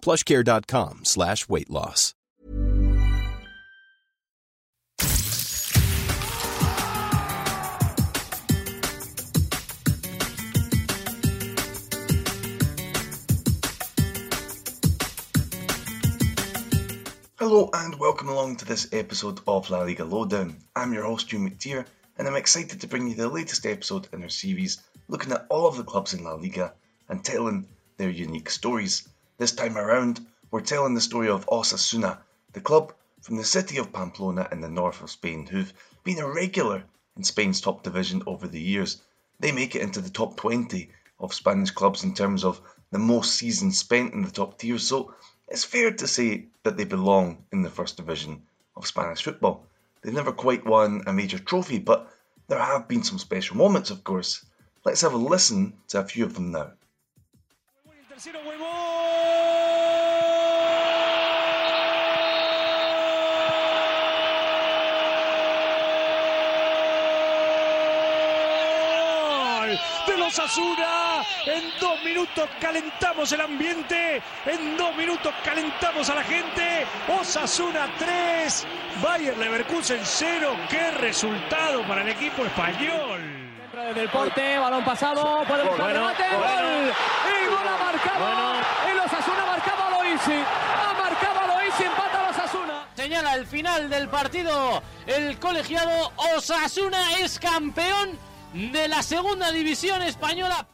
plushcare.com slash weight loss. Hello and welcome along to this episode of La Liga Lowdown. I'm your host, Euan McTear, and I'm excited to bring you the latest episode in our series looking at all of the clubs in La Liga and telling their unique stories. This time around, we're telling the story of Osasuna, the club from the city of Pamplona in the north of Spain, who've been a regular in Spain's top division over the years. They make it into the top 20 of Spanish clubs in terms of the most seasons spent in the top tier, so it's fair to say that they belong in the first division of Spanish football. They've never quite won a major trophy, but there have been some special moments, of course. Let's have a listen to a few of them now. De los Asuna. En dos minutos calentamos el ambiente. En dos minutos calentamos a la gente. Osasuna 3, Bayer Leverkusen 0. Qué resultado para el equipo español. Desde el porte, balón pasado, puede buscar Bueno, remate, bueno. gol. Y gol ha marcado. El Osasuna marcaba Loisi. Ha marcado Loisi, empata el Osasuna. Señala el final del partido el colegiado Osasuna es campeón de la segunda división española.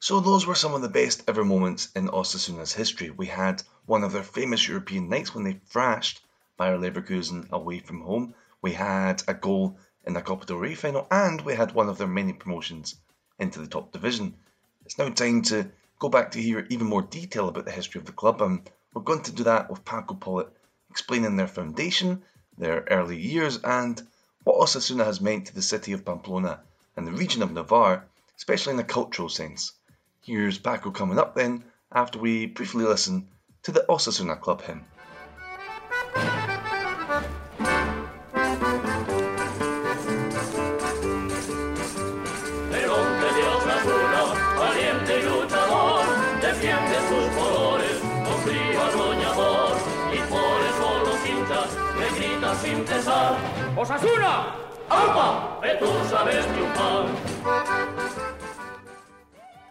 So those were some of the best ever moments in Osasuna's history. We had one of their famous European nights when they thrashed Bayer Leverkusen away from home. We had a goal in the Copa del Rey final, and we had one of their many promotions into the top division. It's now time to go back to hear even more detail about the history of the club, and we're going to do that with Paco Polit explaining their foundation, their early years, and what Osasuna has meant to the city of Pamplona and the region of Navarre, especially in a cultural sense. Here's Paco coming up then, after we briefly listen to the Osasuna club hymn. ¡Osasuna! ¡Aupa! Tú sabes triunfar.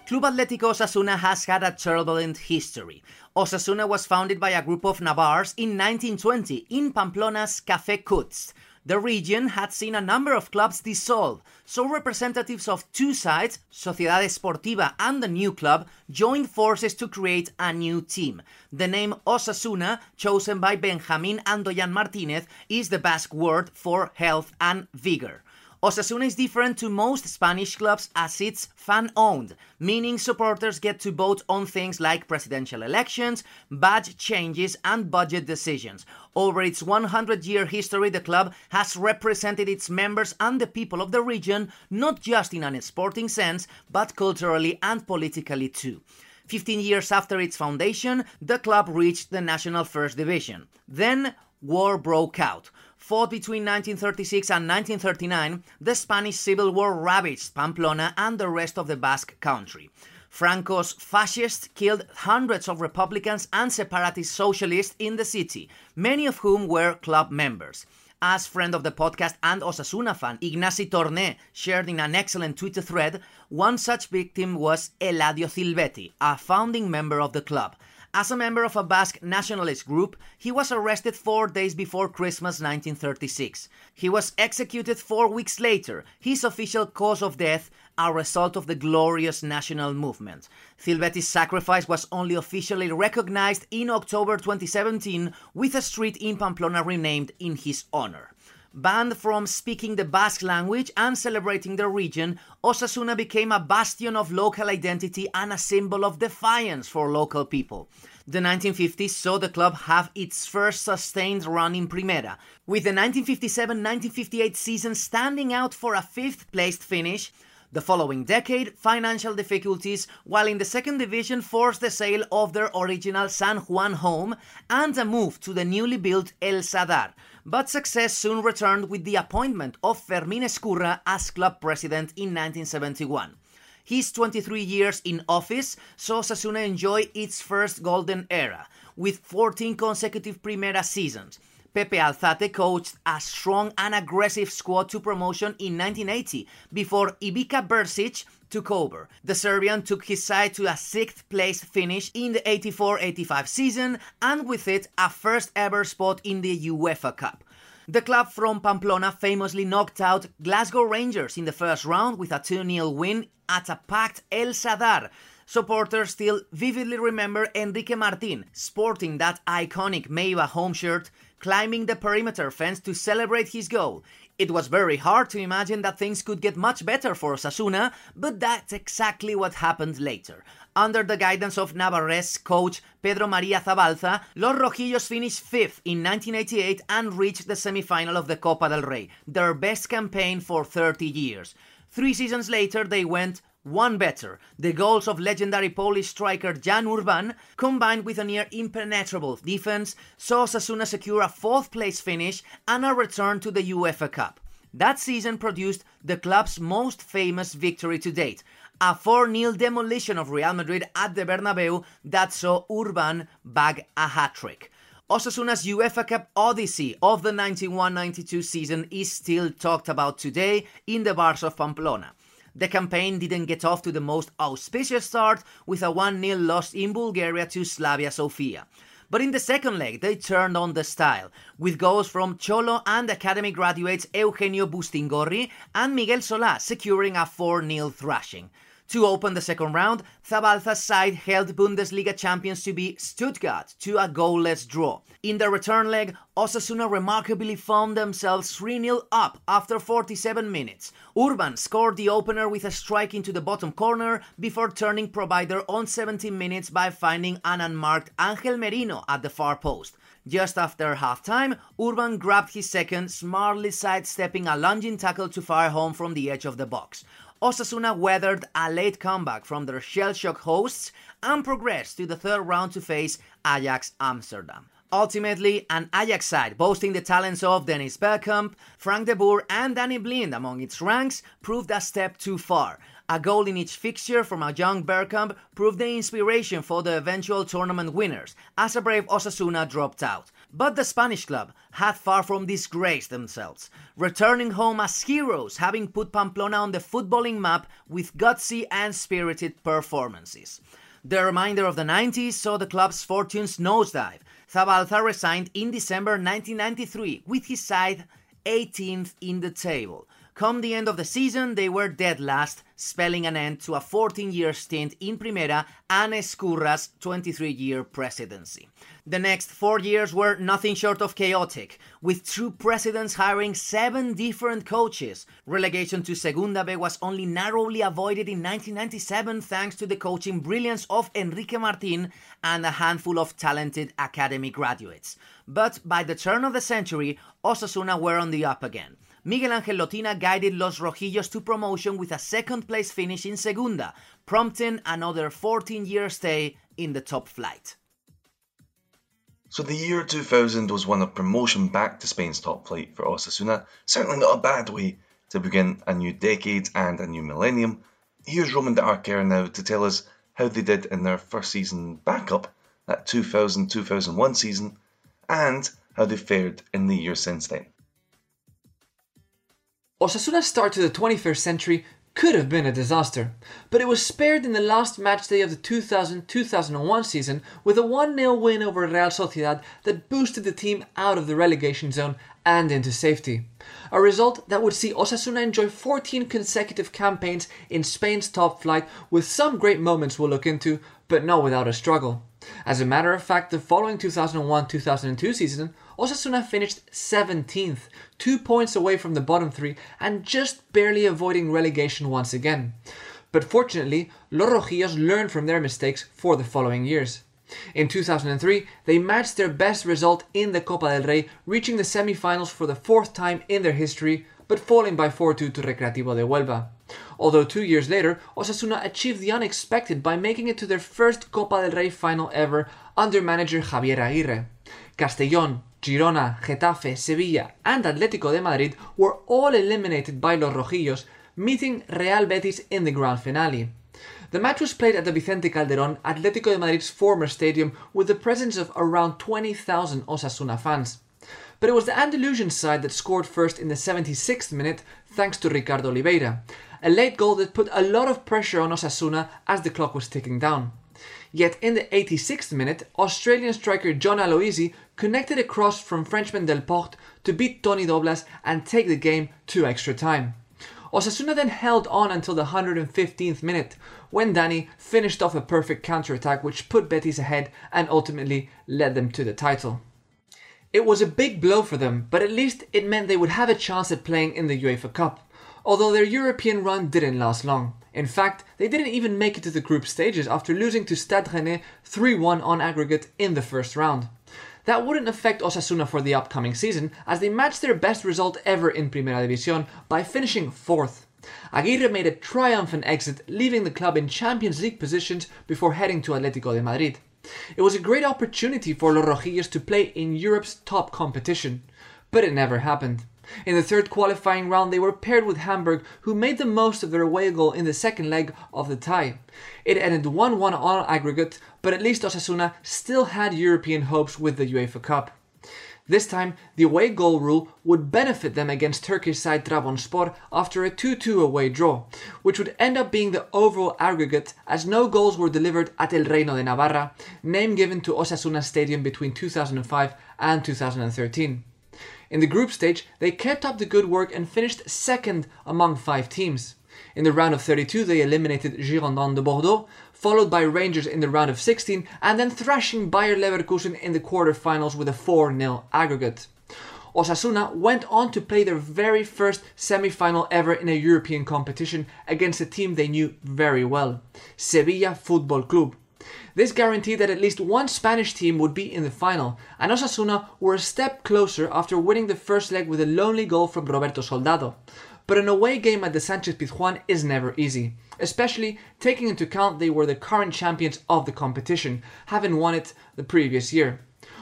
Club Atlético Osasuna has had a turbulent history. Osasuna was founded by a group of Navars in 1920 in Pamplona's Café Kutz. The region had seen a number of clubs dissolve, so representatives of two sides, Sociedad Esportiva and the new club, joined forces to create a new team. The name Osasuna, chosen by Benjamin Andoyan Martinez, is the Basque word for health and vigor. Osasuna is different to most Spanish clubs as it's fan owned, meaning supporters get to vote on things like presidential elections, badge changes, and budget decisions. Over its 100 year history, the club has represented its members and the people of the region not just in an sporting sense, but culturally and politically too. 15 years after its foundation, the club reached the National First Division. Then, war broke out. Fought between 1936 and 1939, the Spanish Civil War ravaged Pamplona and the rest of the Basque country. Franco's fascists killed hundreds of Republicans and separatist socialists in the city, many of whom were club members. As friend of the podcast and Osasuna fan Ignasi Torné shared in an excellent Twitter thread, one such victim was Eladio Silvetti, a founding member of the club. As a member of a Basque nationalist group, he was arrested four days before Christmas 1936. He was executed four weeks later, his official cause of death a result of the glorious national movement. Silvetti's sacrifice was only officially recognized in October 2017 with a street in Pamplona renamed in his honor. Banned from speaking the Basque language and celebrating their region, Osasuna became a bastion of local identity and a symbol of defiance for local people. The 1950s saw the club have its first sustained run in Primera, with the 1957 1958 season standing out for a fifth placed finish the following decade, financial difficulties while in the second division forced the sale of their original San Juan home and a move to the newly built El Sadar. But success soon returned with the appointment of Fermín Ezcurra as club president in 1971. His 23 years in office saw Osasuna enjoy its first golden era, with 14 consecutive Primera seasons. Pepe Alzate coached a strong and aggressive squad to promotion in 1980 before Ivica Brzić took over. The Serbian took his side to a sixth place finish in the 84 85 season and with it a first ever spot in the UEFA Cup. The club from Pamplona famously knocked out Glasgow Rangers in the first round with a 2 0 win at a packed El Sadar. Supporters still vividly remember Enrique Martin sporting that iconic Meyba home shirt climbing the perimeter fence to celebrate his goal. It was very hard to imagine that things could get much better for Osasuna, but that's exactly what happened later. Under the guidance of Navarrese coach Pedro Maria Zabalza, Los Rojillos finished fifth in 1988 and reached the semi-final of the Copa del Rey, their best campaign for 30 years. Three seasons later, they went one better. The goals of legendary Polish striker Jan Urban, combined with a near impenetrable defense, saw Osasuna secure a fourth place finish and a return to the UEFA Cup. That season produced the club's most famous victory to date, a 4 0 demolition of Real Madrid at the Bernabeu that saw Urban bag a hat trick. Osasuna's UEFA Cup odyssey of the 91 92 season is still talked about today in the bars of Pamplona. The campaign didn't get off to the most auspicious start with a 1 0 loss in Bulgaria to Slavia Sofia. But in the second leg, they turned on the style, with goals from Cholo and academy graduates Eugenio Bustingorri and Miguel Solá securing a 4 0 thrashing. To open the second round, Zabalza's side held Bundesliga champions to be Stuttgart to a goalless draw. In the return leg, Osasuna remarkably found themselves 3 0 up after 47 minutes. Urban scored the opener with a strike into the bottom corner before turning provider on 17 minutes by finding an unmarked Angel Merino at the far post. Just after halftime, Urban grabbed his second, smartly sidestepping a lunging tackle to fire home from the edge of the box. Osasuna weathered a late comeback from their shell shock hosts and progressed to the third round to face Ajax Amsterdam. Ultimately, an Ajax side boasting the talents of Dennis Bergkamp, Frank de Boer, and Danny Blind among its ranks proved a step too far. A goal in each fixture from a young Bergkamp proved the inspiration for the eventual tournament winners, as a brave Osasuna dropped out. But the Spanish club had far from disgraced themselves, returning home as heroes, having put Pamplona on the footballing map with gutsy and spirited performances. The reminder of the 90s saw the club's fortunes nosedive. Zabalza resigned in December 1993 with his side 18th in the table. Come the end of the season, they were dead last, spelling an end to a 14 year stint in Primera and Ezcurra's 23 year presidency. The next four years were nothing short of chaotic, with two presidents hiring seven different coaches. Relegation to Segunda B was only narrowly avoided in 1997 thanks to the coaching brilliance of Enrique Martin and a handful of talented academy graduates. But by the turn of the century, Osasuna were on the up again. Miguel Angel Lotina guided Los Rojillos to promotion with a second place finish in Segunda, prompting another 14 year stay in the top flight. So the year 2000 was one of promotion back to Spain's top flight for Osasuna, certainly not a bad way to begin a new decade and a new millennium. Here's Roman de Arquer now to tell us how they did in their first season back up, that 2000-2001 season, and how they fared in the year since then. Osasuna's start to the 21st century could have been a disaster, but it was spared in the last match day of the 2000 2001 season with a 1 0 win over Real Sociedad that boosted the team out of the relegation zone and into safety. A result that would see Osasuna enjoy 14 consecutive campaigns in Spain's top flight with some great moments we'll look into, but not without a struggle. As a matter of fact, the following 2001 2002 season, Osasuna finished 17th, two points away from the bottom three and just barely avoiding relegation once again. But fortunately, Los Rojillos learned from their mistakes for the following years. In 2003, they matched their best result in the Copa del Rey, reaching the semi-finals for the fourth time in their history, but falling by 4-2 to Recreativo de Huelva. Although two years later, Osasuna achieved the unexpected by making it to their first Copa del Rey final ever under manager Javier Aguirre. Castellón, Girona, Getafe, Sevilla, and Atlético de Madrid were all eliminated by Los Rojillos, meeting Real Betis in the grand finale. The match was played at the Vicente Calderón, Atlético de Madrid's former stadium, with the presence of around 20,000 Osasuna fans. But it was the Andalusian side that scored first in the 76th minute thanks to Ricardo Oliveira, a late goal that put a lot of pressure on Osasuna as the clock was ticking down. Yet in the 86th minute, Australian striker John Aloisi connected a cross from Frenchman Delporte to beat Toni Doblas and take the game to extra time. Osasuna then held on until the 115th minute, when Dani finished off a perfect counter-attack which put Betis ahead and ultimately led them to the title. It was a big blow for them, but at least it meant they would have a chance at playing in the UEFA Cup, although their European run didn't last long. In fact, they didn't even make it to the group stages after losing to Stade Rennais 3-1 on aggregate in the first round. That wouldn't affect Osasuna for the upcoming season, as they matched their best result ever in Primera División by finishing fourth. Aguirre made a triumphant exit, leaving the club in Champions League positions before heading to Atlético de Madrid. It was a great opportunity for Los Rojillos to play in Europe's top competition, but it never happened. In the third qualifying round, they were paired with Hamburg, who made the most of their away goal in the second leg of the tie. It ended 1 1 on aggregate, but at least Osasuna still had European hopes with the UEFA Cup. This time, the away goal rule would benefit them against Turkish side Trabzonspor after a 2-2 away draw, which would end up being the overall aggregate as no goals were delivered at El Reino de Navarra, name given to Osasuna Stadium between 2005 and 2013. In the group stage, they kept up the good work and finished second among five teams. In the round of 32, they eliminated Girondins de Bordeaux, followed by Rangers in the round of 16, and then thrashing Bayer Leverkusen in the quarterfinals with a 4 0 aggregate. Osasuna went on to play their very first semi final ever in a European competition against a team they knew very well Sevilla Football Club. This guaranteed that at least one Spanish team would be in the final, and Osasuna were a step closer after winning the first leg with a lonely goal from Roberto Soldado. But an away game at the Sanchez Pizjuan is never easy, especially taking into account they were the current champions of the competition, having won it the previous year.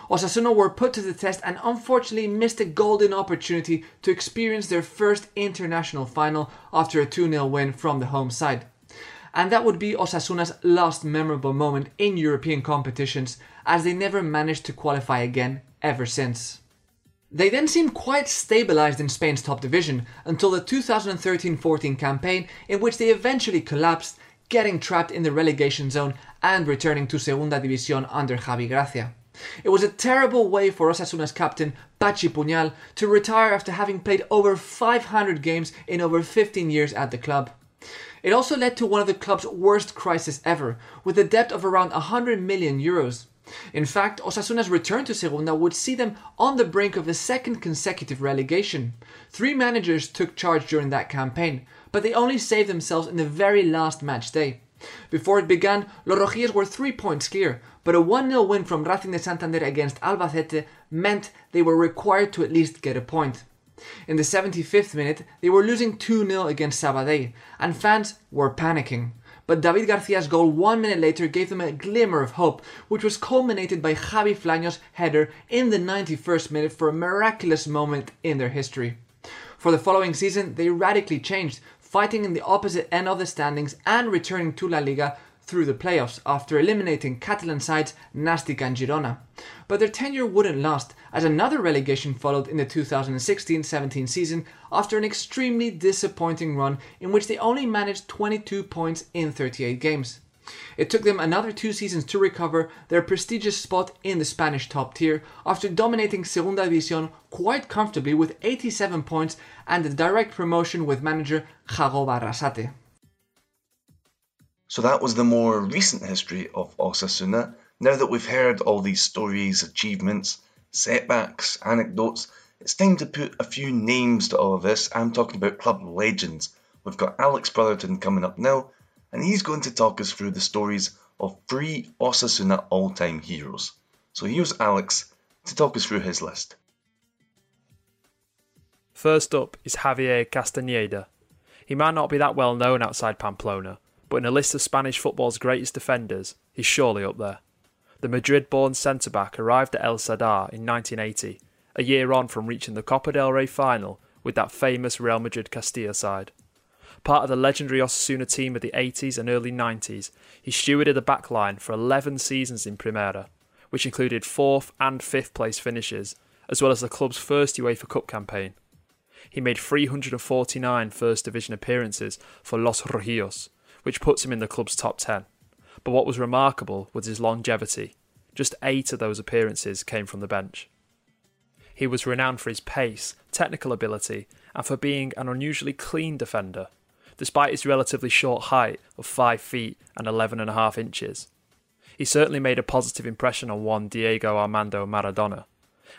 Osasuna were put to the test and unfortunately missed a golden opportunity to experience their first international final after a 2 0 win from the home side and that would be Osasuna's last memorable moment in European competitions, as they never managed to qualify again ever since. They then seemed quite stabilised in Spain's top division until the 2013 14 campaign, in which they eventually collapsed, getting trapped in the relegation zone and returning to Segunda División under Javi Gracia. It was a terrible way for Osasuna's captain, Patxi Puñal, to retire after having played over 500 games in over 15 years at the club. It also led to one of the club's worst crises ever, with a debt of around 100 million euros. In fact, Osasuna's return to Segunda would see them on the brink of a second consecutive relegation. Three managers took charge during that campaign, but they only saved themselves in the very last match day. Before it began, Los Rojillos were three points clear, but a 1 0 win from Racing de Santander against Albacete meant they were required to at least get a point. In the 75th minute, they were losing 2 0 against Sabadell, and fans were panicking. But David Garcia's goal one minute later gave them a glimmer of hope, which was culminated by Javi Flaño's header in the 91st minute for a miraculous moment in their history. For the following season, they radically changed, fighting in the opposite end of the standings and returning to La Liga through the playoffs after eliminating Catalan sides Nastic and Girona. But their tenure wouldn't last, as another relegation followed in the 2016 17 season after an extremely disappointing run in which they only managed 22 points in 38 games. It took them another two seasons to recover their prestigious spot in the Spanish top tier after dominating Segunda División quite comfortably with 87 points and a direct promotion with manager Jagoba Arrasate. So that was the more recent history of Osasuna. Now that we've heard all these stories, achievements, setbacks, anecdotes, it's time to put a few names to all of this. I'm talking about club legends. We've got Alex Brotherton coming up now, and he's going to talk us through the stories of three Osasuna all time heroes. So here's Alex to talk us through his list. First up is Javier Castañeda. He might not be that well known outside Pamplona, but in a list of Spanish football's greatest defenders, he's surely up there. The Madrid born centre back arrived at El Sadar in 1980, a year on from reaching the Copa del Rey final with that famous Real Madrid Castilla side. Part of the legendary Osasuna team of the 80s and early 90s, he stewarded the back line for 11 seasons in Primera, which included 4th and 5th place finishes, as well as the club's first UEFA Cup campaign. He made 349 First Division appearances for Los Rojillos, which puts him in the club's top 10. But what was remarkable was his longevity. Just eight of those appearances came from the bench. He was renowned for his pace, technical ability, and for being an unusually clean defender, despite his relatively short height of 5 feet and 11 and a half inches. He certainly made a positive impression on one Diego Armando Maradona.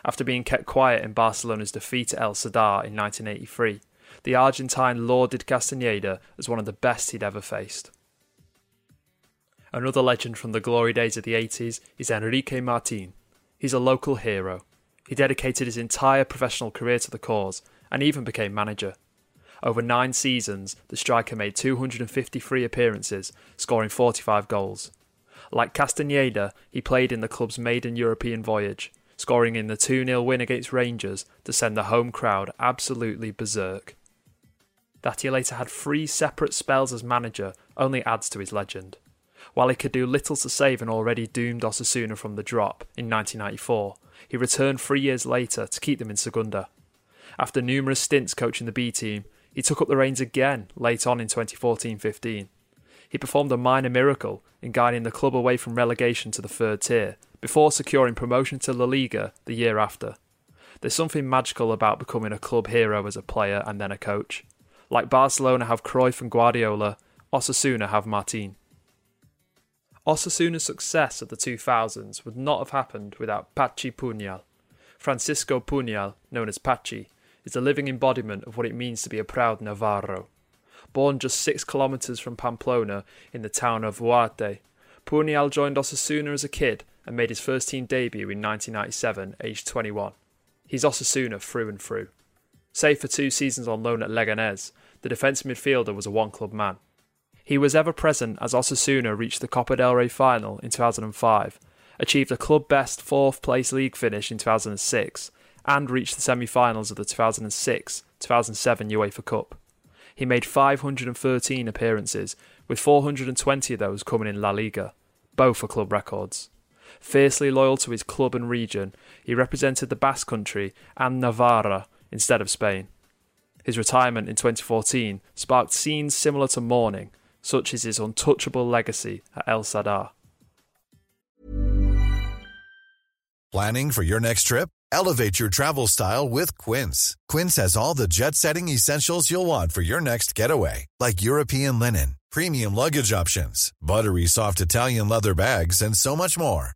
After being kept quiet in Barcelona's defeat at El Sadar in 1983, the Argentine lauded Castañeda as one of the best he'd ever faced. Another legend from the glory days of the 80s is Enrique Martin. He's a local hero. He dedicated his entire professional career to the cause and even became manager. Over nine seasons, the striker made 253 appearances, scoring 45 goals. Like Castañeda, he played in the club's maiden European voyage, scoring in the 2 0 win against Rangers to send the home crowd absolutely berserk. That he later had three separate spells as manager only adds to his legend. While he could do little to save an already doomed Osasuna from the drop in 1994, he returned three years later to keep them in Segunda. After numerous stints coaching the B team, he took up the reins again late on in 2014 15. He performed a minor miracle in guiding the club away from relegation to the third tier before securing promotion to La Liga the year after. There's something magical about becoming a club hero as a player and then a coach. Like Barcelona have Cruyff and Guardiola, Osasuna have Martin. Osasuna's success of the 2000s would not have happened without Patxi Puñal. Francisco Puñal, known as Patxi, is a living embodiment of what it means to be a proud Navarro. Born just six kilometres from Pamplona in the town of Huarte, Puñal joined Osasuna as a kid and made his first team debut in 1997, aged 21. He's Osasuna through and through. Save for two seasons on loan at Leganés, the defensive midfielder was a one club man. He was ever present as Osasuna reached the Copa del Rey final in 2005, achieved a club best fourth place league finish in 2006, and reached the semi finals of the 2006 2007 UEFA Cup. He made 513 appearances, with 420 of those coming in La Liga, both are club records. Fiercely loyal to his club and region, he represented the Basque Country and Navarra instead of Spain. His retirement in 2014 sparked scenes similar to mourning, such as his untouchable legacy at El Sadar. Planning for your next trip? Elevate your travel style with Quince. Quince has all the jet setting essentials you'll want for your next getaway, like European linen, premium luggage options, buttery soft Italian leather bags, and so much more.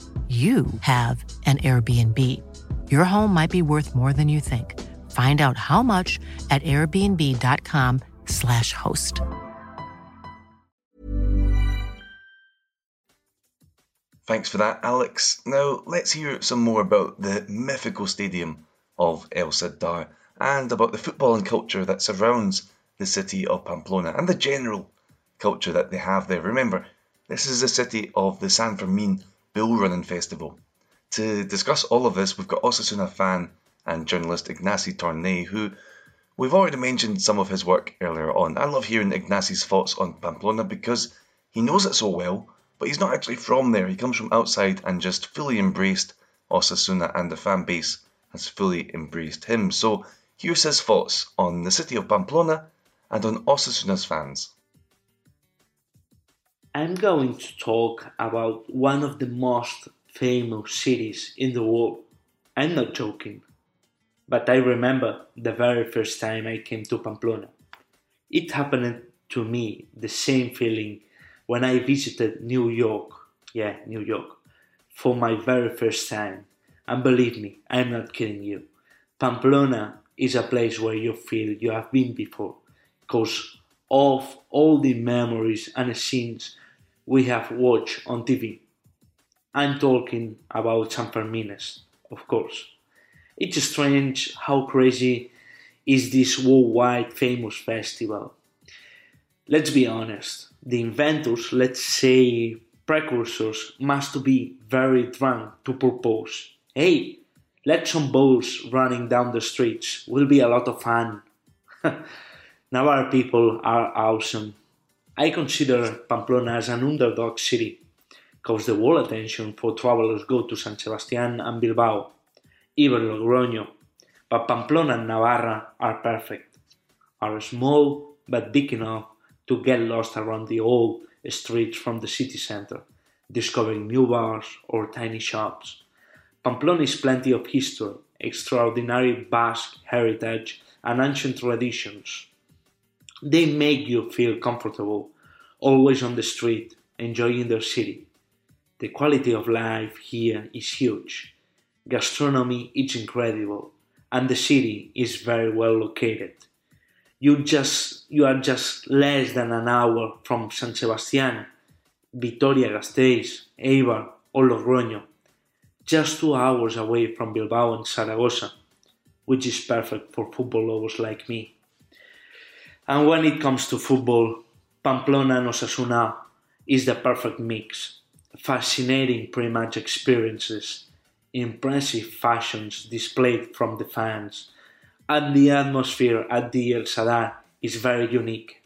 you have an Airbnb. Your home might be worth more than you think. Find out how much at airbnb.com/slash host. Thanks for that, Alex. Now, let's hear some more about the mythical stadium of El Sadar and about the football and culture that surrounds the city of Pamplona and the general culture that they have there. Remember, this is the city of the San Fermin Bull Running Festival. To discuss all of this, we've got Osasuna fan and journalist Ignasi Torné, who we've already mentioned some of his work earlier on. I love hearing Ignasi's thoughts on Pamplona because he knows it so well, but he's not actually from there. He comes from outside and just fully embraced Osasuna, and the fan base has fully embraced him. So here's his thoughts on the city of Pamplona and on Osasuna's fans. I'm going to talk about one of the most famous cities in the world. I'm not joking, but I remember the very first time I came to Pamplona. It happened to me the same feeling when I visited New York, yeah, New York, for my very first time. And believe me, I'm not kidding you. Pamplona is a place where you feel you have been before because of all the memories and scenes we have watched on TV. I'm talking about San Fermines, of course. It's strange how crazy is this worldwide famous festival. Let's be honest, the inventors, let's say precursors, must be very drunk to propose, hey, let some bulls running down the streets, will be a lot of fun. Navarre people are awesome. I consider Pamplona as an underdog city, because the world attention for travelers go to San Sebastian and Bilbao, even Logroño, but Pamplona and Navarra are perfect, are small but big enough to get lost around the old streets from the city center, discovering new bars or tiny shops. Pamplona is plenty of history, extraordinary Basque heritage, and ancient traditions. They make you feel comfortable, always on the street, enjoying their city. The quality of life here is huge. Gastronomy is incredible, and the city is very well located. You just you are just less than an hour from San Sebastián, Vitoria-Gasteiz, Eibar, or Logroño, just two hours away from Bilbao and Zaragoza, which is perfect for football lovers like me. And when it comes to football, Pamplona and Osasuna is the perfect mix. Fascinating pre-match experiences, impressive fashions displayed from the fans, and the atmosphere at the El Sadar is very unique.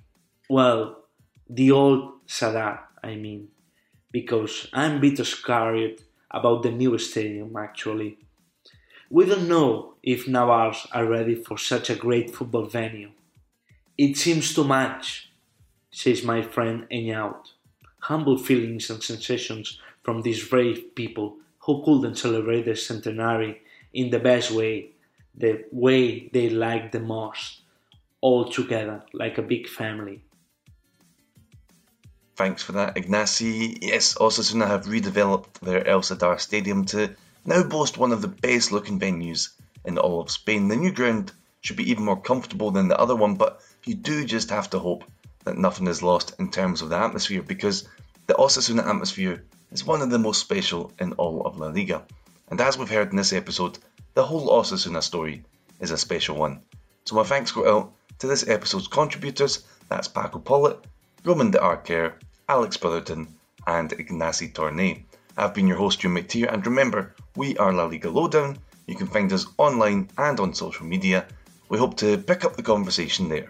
Well, the old Sadar, I mean, because I'm a bit scared about the new stadium actually. We don't know if Navars are ready for such a great football venue. It seems too much, says my friend Enyout. Humble feelings and sensations from these brave people who couldn't celebrate their centenary in the best way, the way they like the most, all together like a big family. Thanks for that, Ignasi. Yes, Osasuna have redeveloped their El Sadar Stadium to now boast one of the best looking venues in all of Spain. The new ground should be even more comfortable than the other one, but you do just have to hope that nothing is lost in terms of the atmosphere because the Osasuna atmosphere is one of the most special in all of La Liga. And as we've heard in this episode, the whole Osasuna story is a special one. So my thanks go out to this episode's contributors, that's Paco Polit, Roman de Arquer, Alex Brotherton, and Ignasi Torné. I've been your host, Jim McTear, and remember, we are La Liga Lowdown. You can find us online and on social media. We hope to pick up the conversation there.